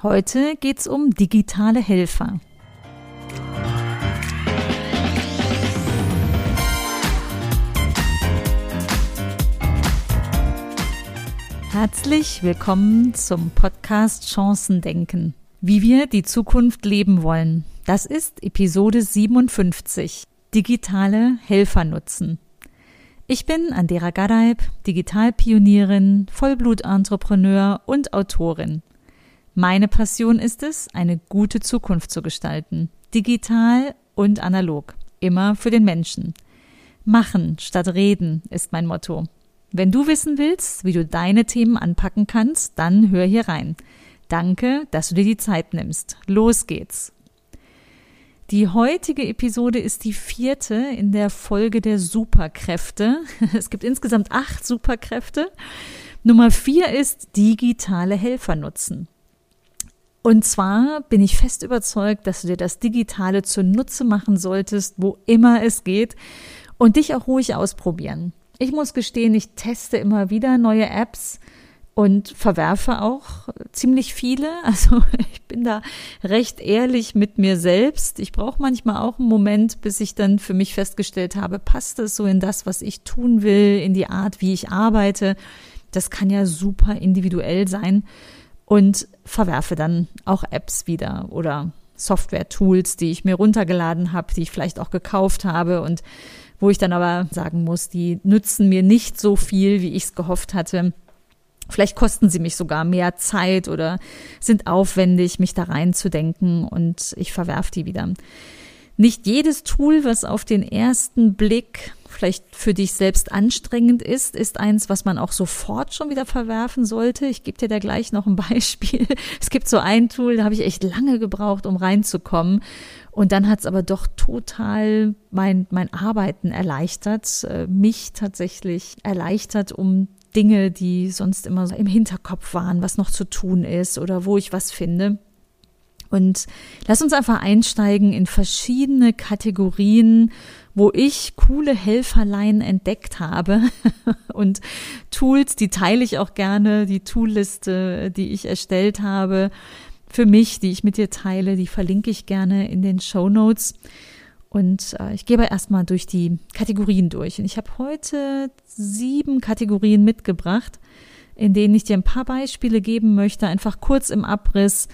Heute geht's um digitale Helfer. Herzlich willkommen zum Podcast Chancen denken. Wie wir die Zukunft leben wollen. Das ist Episode 57. Digitale Helfer nutzen. Ich bin Andera Gadeib, Digitalpionierin, Vollblutentrepreneur und Autorin. Meine Passion ist es, eine gute Zukunft zu gestalten. Digital und analog. Immer für den Menschen. Machen statt reden ist mein Motto. Wenn du wissen willst, wie du deine Themen anpacken kannst, dann hör hier rein. Danke, dass du dir die Zeit nimmst. Los geht's. Die heutige Episode ist die vierte in der Folge der Superkräfte. Es gibt insgesamt acht Superkräfte. Nummer vier ist digitale Helfer nutzen. Und zwar bin ich fest überzeugt, dass du dir das Digitale zunutze machen solltest, wo immer es geht und dich auch ruhig ausprobieren. Ich muss gestehen, ich teste immer wieder neue Apps und verwerfe auch ziemlich viele. Also ich bin da recht ehrlich mit mir selbst. Ich brauche manchmal auch einen Moment, bis ich dann für mich festgestellt habe, passt es so in das, was ich tun will, in die Art, wie ich arbeite. Das kann ja super individuell sein und verwerfe dann auch Apps wieder oder Software-Tools, die ich mir runtergeladen habe, die ich vielleicht auch gekauft habe und wo ich dann aber sagen muss, die nützen mir nicht so viel, wie ich es gehofft hatte. Vielleicht kosten sie mich sogar mehr Zeit oder sind aufwendig, mich da reinzudenken und ich verwerfe die wieder. Nicht jedes Tool, was auf den ersten Blick vielleicht für dich selbst anstrengend ist, ist eins, was man auch sofort schon wieder verwerfen sollte. Ich gebe dir da gleich noch ein Beispiel. Es gibt so ein Tool, da habe ich echt lange gebraucht, um reinzukommen. Und dann hat es aber doch total mein, mein Arbeiten erleichtert, äh, mich tatsächlich erleichtert, um Dinge, die sonst immer so im Hinterkopf waren, was noch zu tun ist oder wo ich was finde. Und lass uns einfach einsteigen in verschiedene Kategorien, wo ich coole Helferlein entdeckt habe und Tools, die teile ich auch gerne, die Toolliste, die ich erstellt habe für mich, die ich mit dir teile, die verlinke ich gerne in den Show Notes. Und äh, ich gehe aber erstmal durch die Kategorien durch. Und ich habe heute sieben Kategorien mitgebracht, in denen ich dir ein paar Beispiele geben möchte, einfach kurz im Abriss,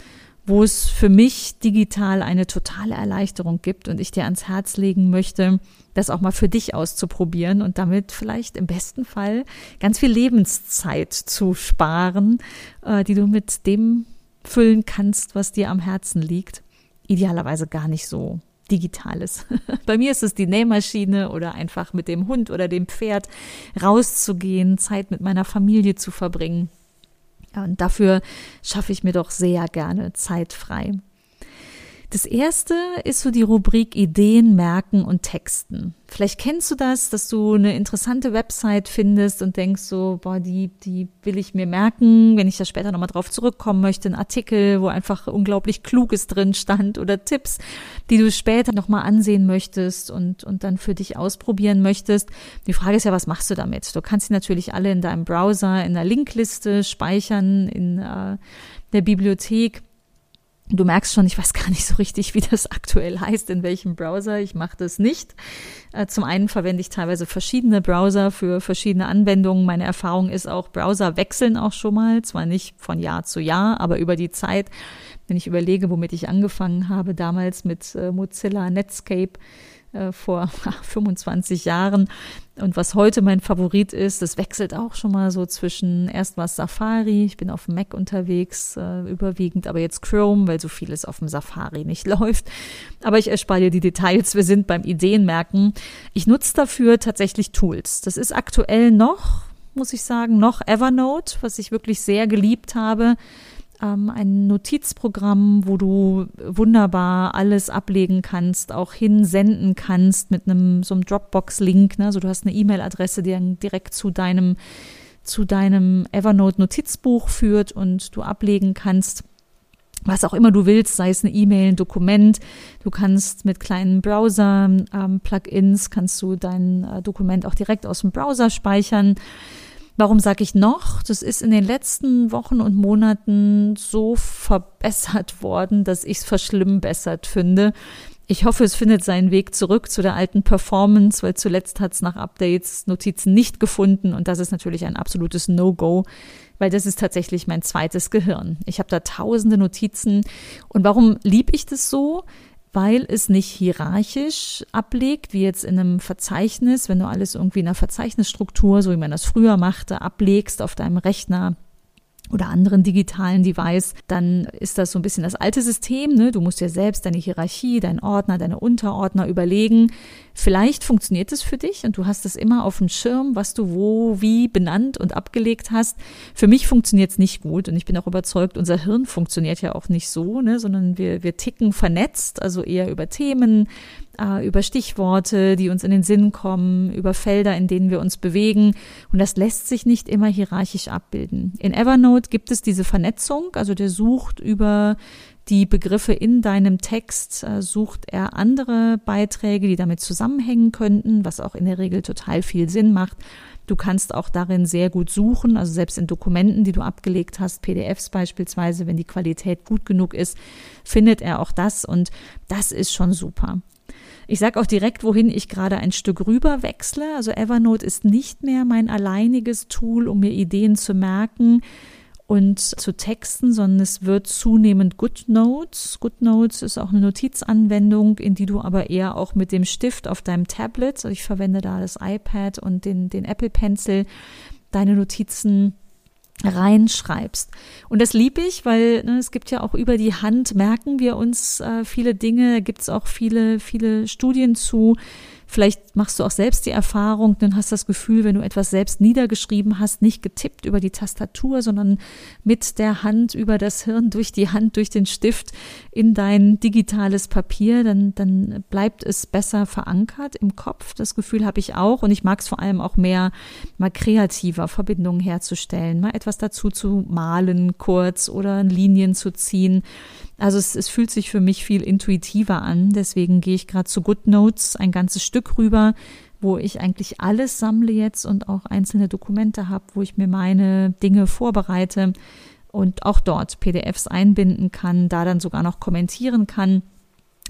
wo es für mich digital eine totale Erleichterung gibt und ich dir ans Herz legen möchte, das auch mal für dich auszuprobieren und damit vielleicht im besten Fall ganz viel Lebenszeit zu sparen, äh, die du mit dem füllen kannst, was dir am Herzen liegt. Idealerweise gar nicht so Digitales. Bei mir ist es die Nähmaschine oder einfach mit dem Hund oder dem Pferd rauszugehen, Zeit mit meiner Familie zu verbringen. Und dafür schaffe ich mir doch sehr gerne Zeit frei. Das erste ist so die Rubrik Ideen, Merken und Texten. Vielleicht kennst du das, dass du eine interessante Website findest und denkst so, boah, die, die will ich mir merken, wenn ich da später nochmal drauf zurückkommen möchte, ein Artikel, wo einfach unglaublich Kluges drin stand oder Tipps, die du später nochmal ansehen möchtest und, und dann für dich ausprobieren möchtest. Die Frage ist ja, was machst du damit? Du kannst sie natürlich alle in deinem Browser, in der Linkliste speichern, in äh, der Bibliothek Du merkst schon, ich weiß gar nicht so richtig, wie das aktuell heißt, in welchem Browser. Ich mache das nicht. Äh, zum einen verwende ich teilweise verschiedene Browser für verschiedene Anwendungen. Meine Erfahrung ist auch, Browser wechseln auch schon mal, zwar nicht von Jahr zu Jahr, aber über die Zeit, wenn ich überlege, womit ich angefangen habe, damals mit äh, Mozilla Netscape, äh, vor 25 Jahren. Und was heute mein Favorit ist, das wechselt auch schon mal so zwischen erst was Safari, ich bin auf dem Mac unterwegs, äh, überwiegend, aber jetzt Chrome, weil so vieles auf dem Safari nicht läuft. Aber ich erspare dir die Details, wir sind beim Ideenmerken. Ich nutze dafür tatsächlich Tools. Das ist aktuell noch, muss ich sagen, noch Evernote, was ich wirklich sehr geliebt habe ähm, ein Notizprogramm, wo du wunderbar alles ablegen kannst, auch hinsenden kannst mit einem so einem Dropbox-Link. Ne? Also du hast eine E-Mail-Adresse, die dann direkt zu deinem zu deinem Evernote-Notizbuch führt und du ablegen kannst was auch immer du willst, sei es eine E-Mail, ein Dokument. Du kannst mit kleinen Browser-Plugins, ähm, kannst du dein äh, Dokument auch direkt aus dem Browser speichern. Warum sage ich noch? Das ist in den letzten Wochen und Monaten so verbessert worden, dass ich es verschlimmbessert finde. Ich hoffe, es findet seinen Weg zurück zu der alten Performance, weil zuletzt hat es nach Updates Notizen nicht gefunden und das ist natürlich ein absolutes No-Go, weil das ist tatsächlich mein zweites Gehirn. Ich habe da tausende Notizen und warum lieb ich das so? Weil es nicht hierarchisch ablegt, wie jetzt in einem Verzeichnis, wenn du alles irgendwie in einer Verzeichnisstruktur, so wie man das früher machte, ablegst auf deinem Rechner oder anderen digitalen Device, dann ist das so ein bisschen das alte System. Ne? Du musst dir selbst deine Hierarchie, deinen Ordner, deine Unterordner überlegen. Vielleicht funktioniert es für dich und du hast es immer auf dem Schirm, was du wo, wie benannt und abgelegt hast. Für mich funktioniert es nicht gut und ich bin auch überzeugt, unser Hirn funktioniert ja auch nicht so, ne? sondern wir, wir ticken vernetzt, also eher über Themen, äh, über Stichworte, die uns in den Sinn kommen, über Felder, in denen wir uns bewegen. Und das lässt sich nicht immer hierarchisch abbilden. In Evernote gibt es diese Vernetzung, also der sucht über die Begriffe in deinem Text, äh, sucht er andere Beiträge, die damit zusammenhängen könnten, was auch in der Regel total viel Sinn macht. Du kannst auch darin sehr gut suchen, also selbst in Dokumenten, die du abgelegt hast, PDFs beispielsweise, wenn die Qualität gut genug ist, findet er auch das und das ist schon super. Ich sage auch direkt, wohin ich gerade ein Stück rüber wechsle. Also Evernote ist nicht mehr mein alleiniges Tool, um mir Ideen zu merken und zu texten, sondern es wird zunehmend GoodNotes. GoodNotes ist auch eine Notizanwendung, in die du aber eher auch mit dem Stift auf deinem Tablet, also ich verwende da das iPad und den, den Apple Pencil, deine Notizen reinschreibst. Und das liebe ich, weil ne, es gibt ja auch über die Hand, merken wir uns äh, viele Dinge, gibt es auch viele, viele Studien zu, Vielleicht machst du auch selbst die Erfahrung, dann hast das Gefühl, wenn du etwas selbst niedergeschrieben hast, nicht getippt über die Tastatur, sondern mit der Hand über das Hirn, durch die Hand, durch den Stift in dein digitales Papier, dann, dann bleibt es besser verankert im Kopf. Das Gefühl habe ich auch und ich mag es vor allem auch mehr, mal kreativer Verbindungen herzustellen, mal etwas dazu zu malen kurz oder Linien zu ziehen. Also es, es fühlt sich für mich viel intuitiver an. Deswegen gehe ich gerade zu GoodNotes ein ganzes Stück rüber, wo ich eigentlich alles sammle jetzt und auch einzelne Dokumente habe, wo ich mir meine Dinge vorbereite und auch dort PDFs einbinden kann, da dann sogar noch kommentieren kann.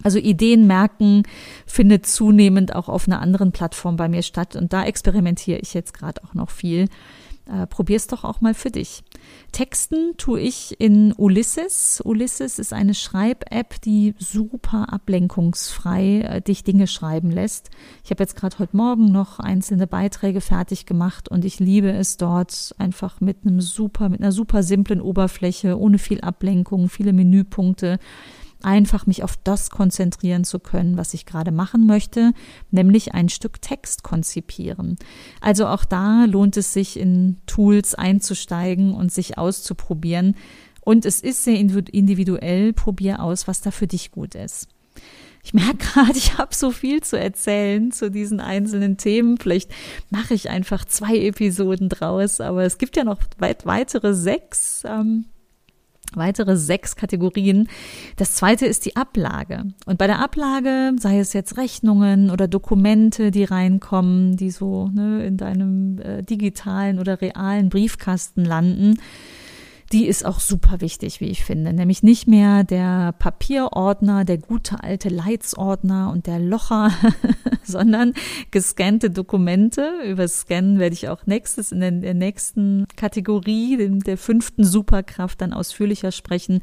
Also Ideen merken findet zunehmend auch auf einer anderen Plattform bei mir statt und da experimentiere ich jetzt gerade auch noch viel. Äh, probier's doch auch mal für dich. Texten tue ich in Ulysses. Ulysses ist eine Schreib-App, die super ablenkungsfrei äh, dich Dinge schreiben lässt. Ich habe jetzt gerade heute Morgen noch einzelne Beiträge fertig gemacht und ich liebe es dort einfach mit einem super, mit einer super simplen Oberfläche, ohne viel Ablenkung, viele Menüpunkte einfach mich auf das konzentrieren zu können, was ich gerade machen möchte, nämlich ein Stück Text konzipieren. Also auch da lohnt es sich in Tools einzusteigen und sich auszuprobieren. Und es ist sehr individuell, probier aus, was da für dich gut ist. Ich merke gerade, ich habe so viel zu erzählen zu diesen einzelnen Themen. Vielleicht mache ich einfach zwei Episoden draus, aber es gibt ja noch weit weitere sechs. Ähm, weitere sechs Kategorien. Das zweite ist die Ablage. Und bei der Ablage, sei es jetzt Rechnungen oder Dokumente, die reinkommen, die so ne, in deinem äh, digitalen oder realen Briefkasten landen, die ist auch super wichtig, wie ich finde. Nämlich nicht mehr der Papierordner, der gute alte Leitsordner und der Locher, sondern gescannte Dokumente. Über Scannen werde ich auch nächstes in der nächsten Kategorie, der fünften Superkraft, dann ausführlicher sprechen.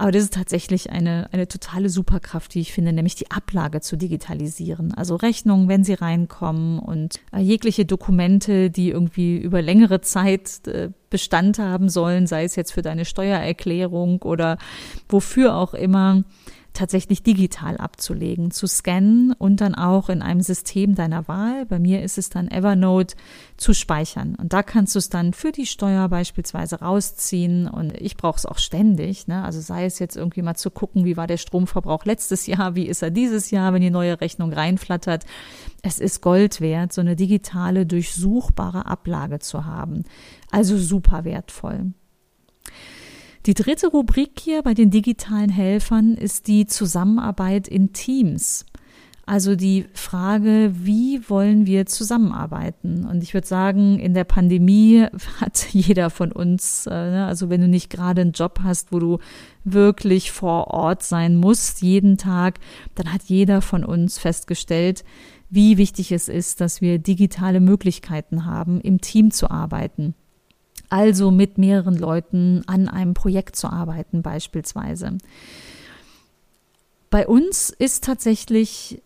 Aber das ist tatsächlich eine, eine totale Superkraft, die ich finde, nämlich die Ablage zu digitalisieren. Also Rechnungen, wenn sie reinkommen und äh, jegliche Dokumente, die irgendwie über längere Zeit äh, Bestand haben sollen, sei es jetzt für deine Steuererklärung oder wofür auch immer tatsächlich digital abzulegen, zu scannen und dann auch in einem System deiner Wahl, bei mir ist es dann Evernote, zu speichern. Und da kannst du es dann für die Steuer beispielsweise rausziehen und ich brauche es auch ständig. Ne? Also sei es jetzt irgendwie mal zu gucken, wie war der Stromverbrauch letztes Jahr, wie ist er dieses Jahr, wenn die neue Rechnung reinflattert. Es ist Gold wert, so eine digitale, durchsuchbare Ablage zu haben. Also super wertvoll. Die dritte Rubrik hier bei den digitalen Helfern ist die Zusammenarbeit in Teams. Also die Frage, wie wollen wir zusammenarbeiten? Und ich würde sagen, in der Pandemie hat jeder von uns, äh, ne, also wenn du nicht gerade einen Job hast, wo du wirklich vor Ort sein musst, jeden Tag, dann hat jeder von uns festgestellt, wie wichtig es ist, dass wir digitale Möglichkeiten haben, im Team zu arbeiten. Also mit mehreren Leuten an einem Projekt zu arbeiten beispielsweise. Bei uns ist tatsächlich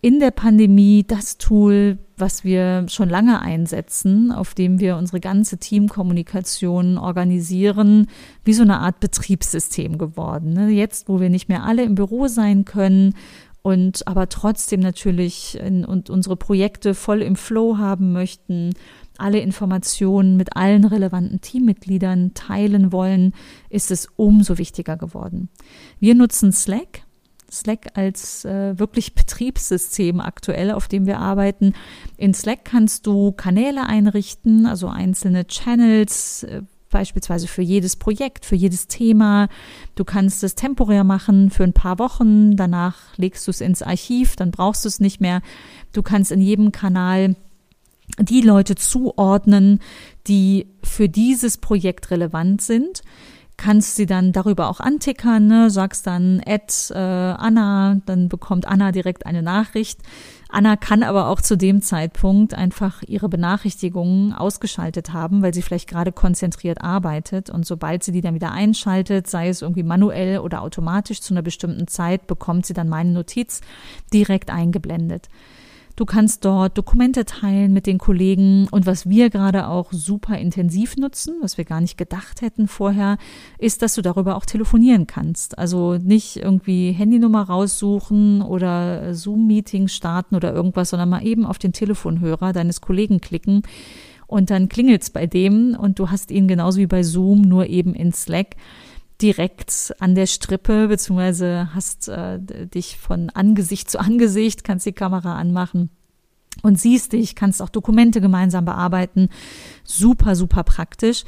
in der Pandemie das Tool, was wir schon lange einsetzen, auf dem wir unsere ganze Teamkommunikation organisieren, wie so eine Art Betriebssystem geworden. Ne? Jetzt, wo wir nicht mehr alle im Büro sein können und aber trotzdem natürlich in, und unsere Projekte voll im Flow haben möchten, alle Informationen mit allen relevanten Teammitgliedern teilen wollen, ist es umso wichtiger geworden. Wir nutzen Slack Slack als äh, wirklich Betriebssystem aktuell, auf dem wir arbeiten. In Slack kannst du Kanäle einrichten, also einzelne Channels, äh, beispielsweise für jedes Projekt, für jedes Thema. Du kannst es temporär machen für ein paar Wochen, danach legst du es ins Archiv, dann brauchst du es nicht mehr. Du kannst in jedem Kanal die Leute zuordnen, die für dieses Projekt relevant sind kannst sie dann darüber auch antickern, ne? sagst dann Ed äh, Anna, dann bekommt Anna direkt eine Nachricht. Anna kann aber auch zu dem Zeitpunkt einfach ihre Benachrichtigungen ausgeschaltet haben, weil sie vielleicht gerade konzentriert arbeitet. Und sobald sie die dann wieder einschaltet, sei es irgendwie manuell oder automatisch zu einer bestimmten Zeit, bekommt sie dann meine Notiz direkt eingeblendet. Du kannst dort Dokumente teilen mit den Kollegen und was wir gerade auch super intensiv nutzen, was wir gar nicht gedacht hätten vorher, ist, dass du darüber auch telefonieren kannst. Also nicht irgendwie Handynummer raussuchen oder Zoom-Meeting starten oder irgendwas, sondern mal eben auf den Telefonhörer deines Kollegen klicken und dann klingelt's bei dem und du hast ihn genauso wie bei Zoom nur eben in Slack direkt an der Strippe, beziehungsweise hast äh, dich von Angesicht zu Angesicht, kannst die Kamera anmachen und siehst dich, kannst auch Dokumente gemeinsam bearbeiten. Super, super praktisch.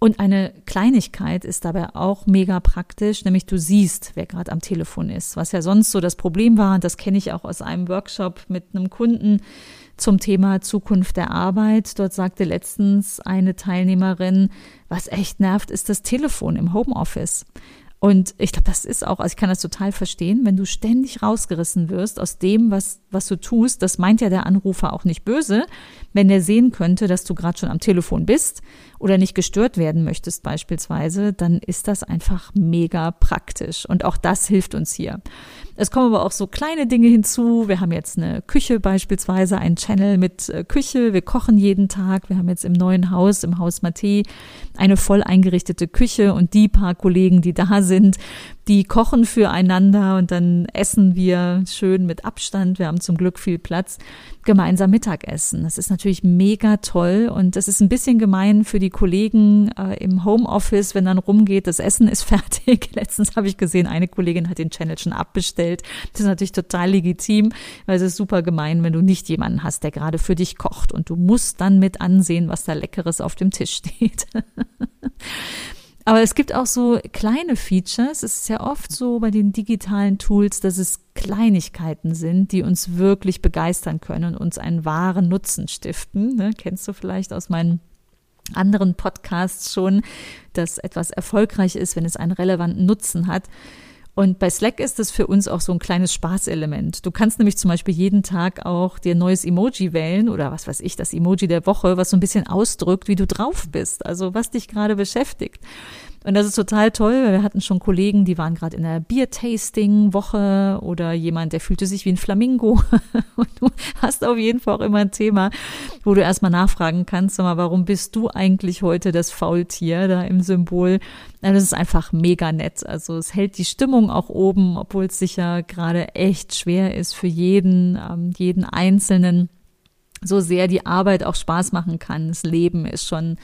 Und eine Kleinigkeit ist dabei auch mega praktisch, nämlich du siehst, wer gerade am Telefon ist. Was ja sonst so das Problem war, und das kenne ich auch aus einem Workshop mit einem Kunden zum Thema Zukunft der Arbeit. Dort sagte letztens eine Teilnehmerin, was echt nervt, ist das Telefon im Homeoffice. Und ich glaube, das ist auch, also ich kann das total verstehen, wenn du ständig rausgerissen wirst aus dem, was, was du tust. Das meint ja der Anrufer auch nicht böse, wenn der sehen könnte, dass du gerade schon am Telefon bist oder nicht gestört werden möchtest beispielsweise, dann ist das einfach mega praktisch. Und auch das hilft uns hier. Es kommen aber auch so kleine Dinge hinzu. Wir haben jetzt eine Küche beispielsweise, einen Channel mit äh, Küche. Wir kochen jeden Tag. Wir haben jetzt im neuen Haus, im Haus Mate, eine voll eingerichtete Küche und die paar Kollegen, die da sind, die kochen füreinander und dann essen wir schön mit Abstand. Wir haben zum Glück viel Platz. Gemeinsam Mittagessen. Das ist natürlich mega toll und das ist ein bisschen gemein für die Kollegen äh, im Homeoffice, wenn dann rumgeht, das Essen ist fertig. Letztens habe ich gesehen, eine Kollegin hat den Channel schon abbestellt. Das ist natürlich total legitim, weil es ist super gemein, wenn du nicht jemanden hast, der gerade für dich kocht und du musst dann mit ansehen, was da Leckeres auf dem Tisch steht. Aber es gibt auch so kleine Features. Es ist ja oft so bei den digitalen Tools, dass es Kleinigkeiten sind, die uns wirklich begeistern können und uns einen wahren Nutzen stiften. Ne? Kennst du vielleicht aus meinen anderen Podcasts schon, dass etwas erfolgreich ist, wenn es einen relevanten Nutzen hat. Und bei Slack ist es für uns auch so ein kleines Spaßelement. Du kannst nämlich zum Beispiel jeden Tag auch dir ein neues Emoji wählen oder was weiß ich, das Emoji der Woche, was so ein bisschen ausdrückt, wie du drauf bist, also was dich gerade beschäftigt. Und das ist total toll, weil wir hatten schon Kollegen, die waren gerade in der Bier-Tasting-Woche oder jemand, der fühlte sich wie ein Flamingo. Und du hast auf jeden Fall auch immer ein Thema, wo du erstmal nachfragen kannst, sag mal, warum bist du eigentlich heute das Faultier da im Symbol? Das ist einfach mega nett. Also es hält die Stimmung auch oben, obwohl es sicher gerade echt schwer ist für jeden, ähm, jeden Einzelnen so sehr die Arbeit auch Spaß machen kann. Das Leben ist schon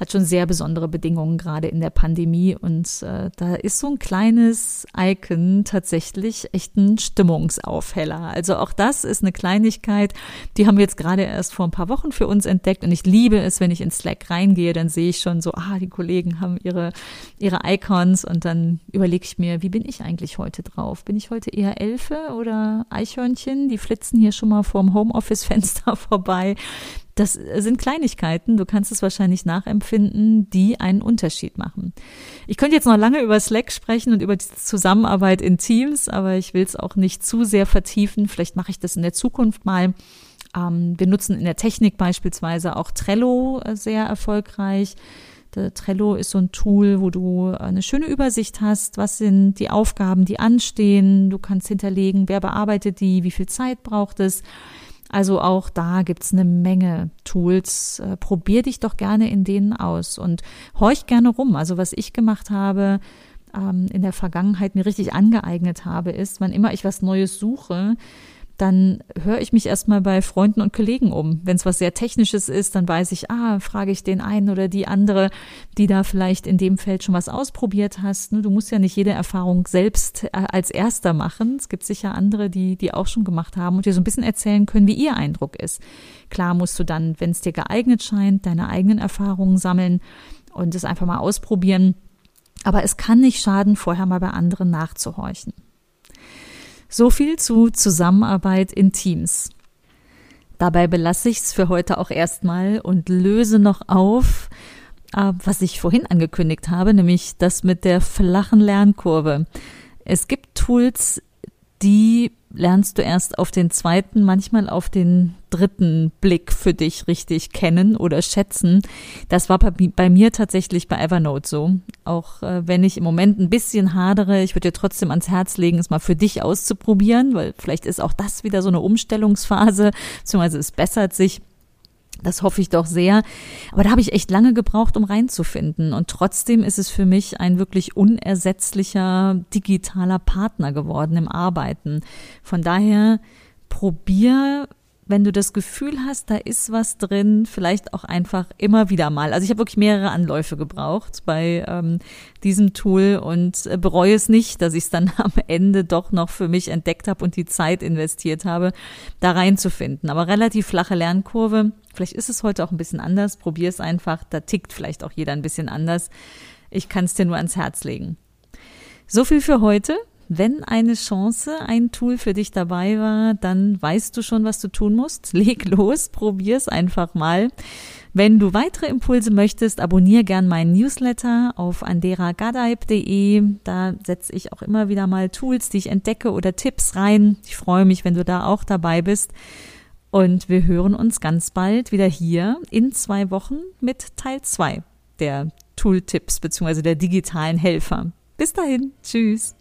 hat schon sehr besondere Bedingungen gerade in der Pandemie und äh, da ist so ein kleines Icon tatsächlich echt ein Stimmungsaufheller. Also auch das ist eine Kleinigkeit, die haben wir jetzt gerade erst vor ein paar Wochen für uns entdeckt und ich liebe es, wenn ich in Slack reingehe, dann sehe ich schon so, ah, die Kollegen haben ihre, ihre Icons und dann überlege ich mir, wie bin ich eigentlich heute drauf? Bin ich heute eher Elfe oder Eichhörnchen? Die flitzen hier schon mal vorm Homeoffice-Fenster vorbei. Das sind Kleinigkeiten, du kannst es wahrscheinlich nachempfinden, die einen Unterschied machen. Ich könnte jetzt noch lange über Slack sprechen und über die Zusammenarbeit in Teams, aber ich will es auch nicht zu sehr vertiefen. Vielleicht mache ich das in der Zukunft mal. Ähm, wir nutzen in der Technik beispielsweise auch Trello äh, sehr erfolgreich. Der Trello ist so ein Tool, wo du eine schöne Übersicht hast. Was sind die Aufgaben, die anstehen? Du kannst hinterlegen, wer bearbeitet die, wie viel Zeit braucht es. Also auch da gibt's eine Menge Tools. Äh, probier dich doch gerne in denen aus und horch gerne rum. Also was ich gemacht habe, ähm, in der Vergangenheit mir richtig angeeignet habe, ist, wann immer ich was Neues suche, dann höre ich mich erstmal bei Freunden und Kollegen um. Wenn es was sehr Technisches ist, dann weiß ich, ah, frage ich den einen oder die andere, die da vielleicht in dem Feld schon was ausprobiert hast. Ne, du musst ja nicht jede Erfahrung selbst äh, als erster machen. Es gibt sicher andere, die, die auch schon gemacht haben und dir so ein bisschen erzählen können, wie ihr Eindruck ist. Klar musst du dann, wenn es dir geeignet scheint, deine eigenen Erfahrungen sammeln und es einfach mal ausprobieren. Aber es kann nicht schaden, vorher mal bei anderen nachzuhorchen. So viel zu Zusammenarbeit in Teams. Dabei belasse ich es für heute auch erstmal und löse noch auf, äh, was ich vorhin angekündigt habe, nämlich das mit der flachen Lernkurve. Es gibt Tools, die lernst du erst auf den zweiten, manchmal auf den dritten Blick für dich richtig kennen oder schätzen. Das war bei, mir tatsächlich bei Evernote so. Auch äh, wenn ich im Moment ein bisschen hadere, ich würde dir trotzdem ans Herz legen, es mal für dich auszuprobieren, weil vielleicht ist auch das wieder so eine Umstellungsphase, beziehungsweise es bessert sich. Das hoffe ich doch sehr. Aber da habe ich echt lange gebraucht, um reinzufinden. Und trotzdem ist es für mich ein wirklich unersetzlicher digitaler Partner geworden im Arbeiten. Von daher probier wenn du das Gefühl hast, da ist was drin, vielleicht auch einfach immer wieder mal. Also ich habe wirklich mehrere Anläufe gebraucht bei ähm, diesem Tool und äh, bereue es nicht, dass ich es dann am Ende doch noch für mich entdeckt habe und die Zeit investiert habe, da reinzufinden. Aber relativ flache Lernkurve. Vielleicht ist es heute auch ein bisschen anders. Probier es einfach. Da tickt vielleicht auch jeder ein bisschen anders. Ich kann es dir nur ans Herz legen. So viel für heute. Wenn eine Chance, ein Tool für dich dabei war, dann weißt du schon, was du tun musst. Leg los, probier's einfach mal. Wenn du weitere Impulse möchtest, abonniere gern meinen Newsletter auf anderagadaib.de. Da setze ich auch immer wieder mal Tools, die ich entdecke oder Tipps rein. Ich freue mich, wenn du da auch dabei bist. Und wir hören uns ganz bald wieder hier in zwei Wochen mit Teil zwei der Tooltips bzw. der digitalen Helfer. Bis dahin, tschüss.